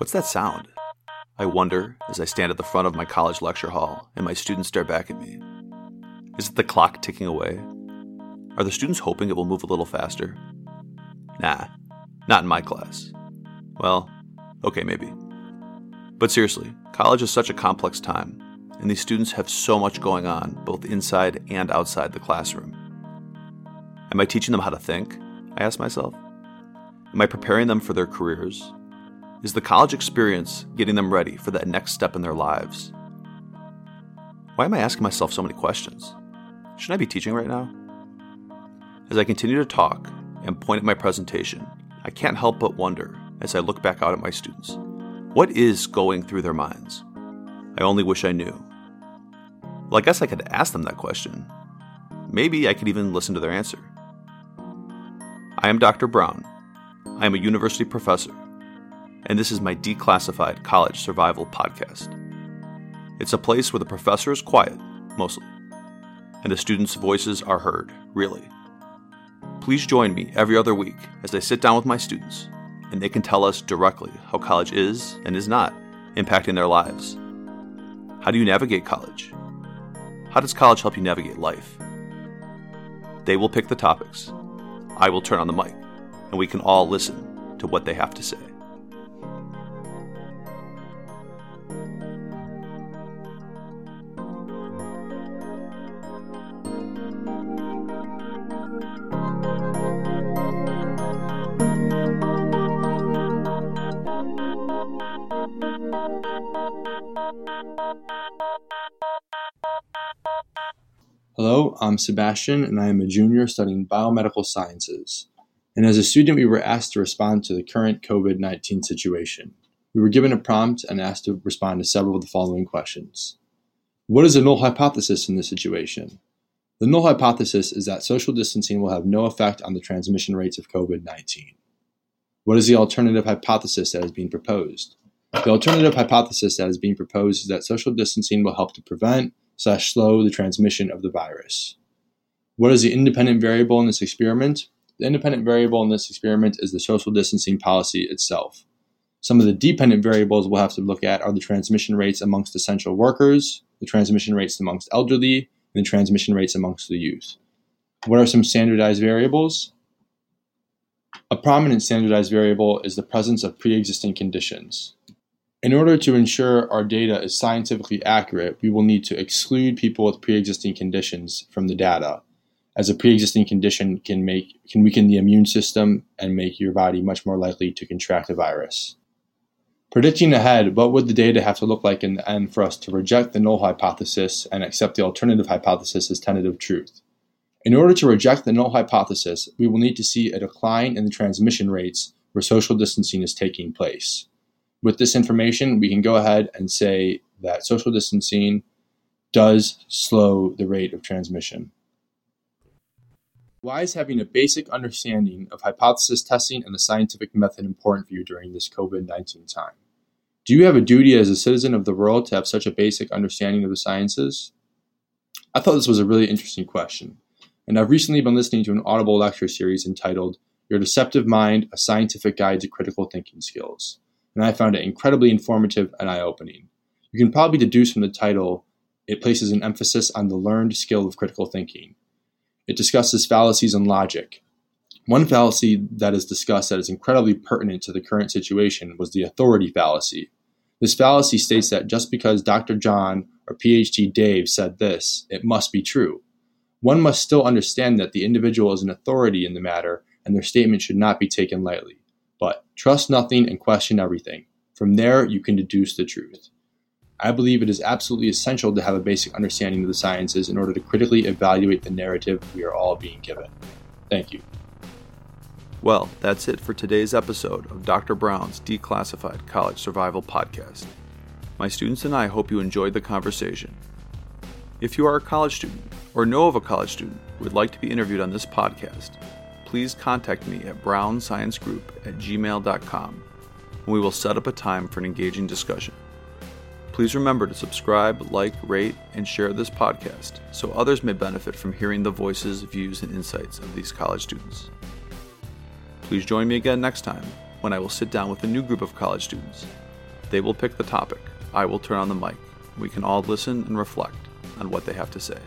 What's that sound? I wonder as I stand at the front of my college lecture hall and my students stare back at me. Is it the clock ticking away? Are the students hoping it will move a little faster? Nah, not in my class. Well, okay, maybe. But seriously, college is such a complex time, and these students have so much going on, both inside and outside the classroom. Am I teaching them how to think? I ask myself. Am I preparing them for their careers? Is the college experience getting them ready for that next step in their lives? Why am I asking myself so many questions? Shouldn't I be teaching right now? As I continue to talk and point at my presentation, I can't help but wonder as I look back out at my students what is going through their minds? I only wish I knew. Well, I guess I could ask them that question. Maybe I could even listen to their answer. I am Dr. Brown. I am a university professor, and this is my declassified college survival podcast. It's a place where the professor is quiet, mostly, and the students' voices are heard, really. Please join me every other week as I sit down with my students and they can tell us directly how college is and is not impacting their lives. How do you navigate college? How does college help you navigate life? They will pick the topics. I will turn on the mic, and we can all listen to what they have to say. Hello, I'm Sebastian, and I am a junior studying biomedical sciences. And as a student, we were asked to respond to the current COVID 19 situation. We were given a prompt and asked to respond to several of the following questions What is the null hypothesis in this situation? The null hypothesis is that social distancing will have no effect on the transmission rates of COVID 19. What is the alternative hypothesis that is being proposed? The alternative hypothesis that is being proposed is that social distancing will help to prevent, slash slow the transmission of the virus. What is the independent variable in this experiment? The independent variable in this experiment is the social distancing policy itself. Some of the dependent variables we'll have to look at are the transmission rates amongst essential workers, the transmission rates amongst elderly, and the transmission rates amongst the youth. What are some standardized variables? A prominent standardized variable is the presence of pre existing conditions. In order to ensure our data is scientifically accurate, we will need to exclude people with pre-existing conditions from the data, as a pre-existing condition can make can weaken the immune system and make your body much more likely to contract a virus. Predicting ahead, what would the data have to look like in the end for us to reject the null hypothesis and accept the alternative hypothesis as tentative truth? In order to reject the null hypothesis, we will need to see a decline in the transmission rates where social distancing is taking place with this information, we can go ahead and say that social distancing does slow the rate of transmission. Why is having a basic understanding of hypothesis testing and the scientific method important for you during this COVID 19 time? Do you have a duty as a citizen of the world to have such a basic understanding of the sciences? I thought this was a really interesting question, and I've recently been listening to an Audible lecture series entitled Your Deceptive Mind A Scientific Guide to Critical Thinking Skills and I found it incredibly informative and eye opening. You can probably deduce from the title it places an emphasis on the learned skill of critical thinking. It discusses fallacies and logic. One fallacy that is discussed that is incredibly pertinent to the current situation was the authority fallacy. This fallacy states that just because Dr. John or PhD Dave said this, it must be true. One must still understand that the individual is an authority in the matter and their statement should not be taken lightly. But trust nothing and question everything. From there, you can deduce the truth. I believe it is absolutely essential to have a basic understanding of the sciences in order to critically evaluate the narrative we are all being given. Thank you. Well, that's it for today's episode of Dr. Brown's Declassified College Survival Podcast. My students and I hope you enjoyed the conversation. If you are a college student or know of a college student who would like to be interviewed on this podcast, please contact me at brownsciencegroup at gmail.com and we will set up a time for an engaging discussion. Please remember to subscribe, like, rate, and share this podcast so others may benefit from hearing the voices, views, and insights of these college students. Please join me again next time when I will sit down with a new group of college students They will pick the topic. I will turn on the mic. We can all listen and reflect on what they have to say.